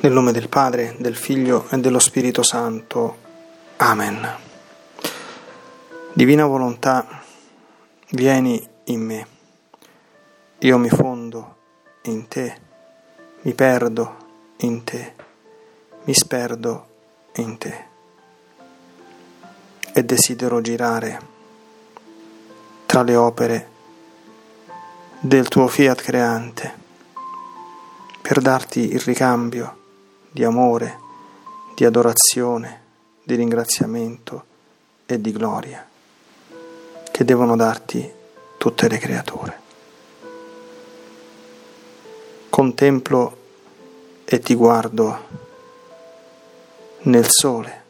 Nel nome del Padre, del Figlio e dello Spirito Santo. Amen. Divina volontà, vieni in me. Io mi fondo in te, mi perdo in te, mi sperdo in te. E desidero girare tra le opere del tuo fiat creante per darti il ricambio di amore, di adorazione, di ringraziamento e di gloria che devono darti tutte le creature. Contemplo e ti guardo nel sole,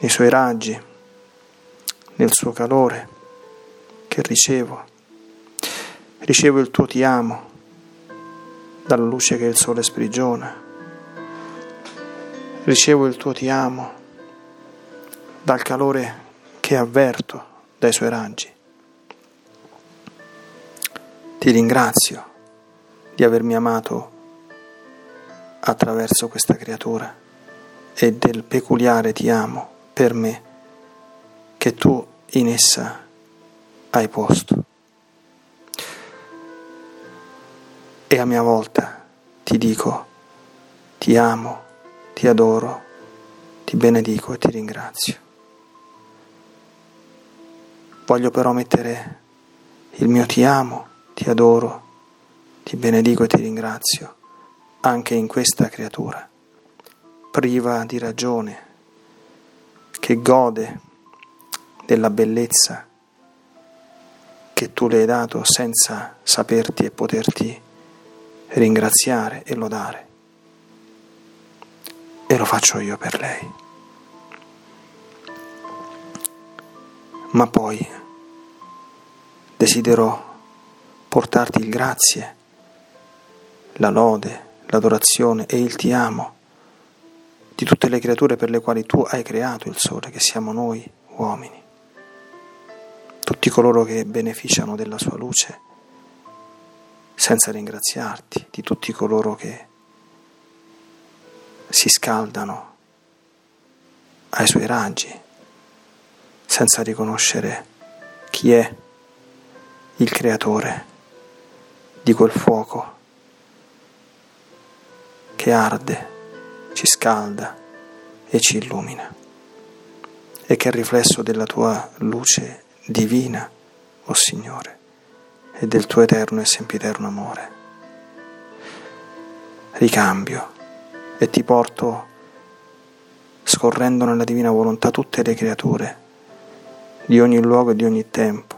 nei suoi raggi, nel suo calore che ricevo. Ricevo il tuo ti amo dalla luce che il sole sprigiona. Ricevo il tuo ti amo dal calore che avverto dai suoi raggi. Ti ringrazio di avermi amato attraverso questa creatura e del peculiare ti amo per me che tu in essa hai posto. E a mia volta ti dico, ti amo, ti adoro, ti benedico e ti ringrazio. Voglio però mettere il mio ti amo, ti adoro, ti benedico e ti ringrazio anche in questa creatura, priva di ragione, che gode della bellezza che tu le hai dato senza saperti e poterti ringraziare e lodare. E lo faccio io per lei. Ma poi desidero portarti il grazie, la lode, l'adorazione e il ti amo di tutte le creature per le quali tu hai creato il sole, che siamo noi uomini, tutti coloro che beneficiano della sua luce senza ringraziarti di tutti coloro che si scaldano ai suoi raggi, senza riconoscere chi è il creatore di quel fuoco che arde, ci scalda e ci illumina e che è il riflesso della tua luce divina, o oh Signore e del tuo eterno e sempiterno amore. Ricambio e ti porto scorrendo nella divina volontà tutte le creature di ogni luogo e di ogni tempo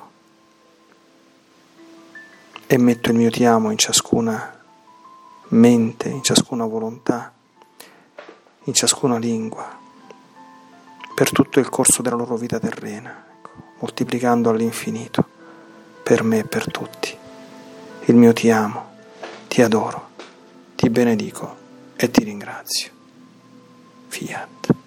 e metto il mio ti amo in ciascuna mente, in ciascuna volontà, in ciascuna lingua, per tutto il corso della loro vita terrena, ecco, moltiplicando all'infinito per me e per tutti. Il mio ti amo, ti adoro, ti benedico e ti ringrazio. Fiat.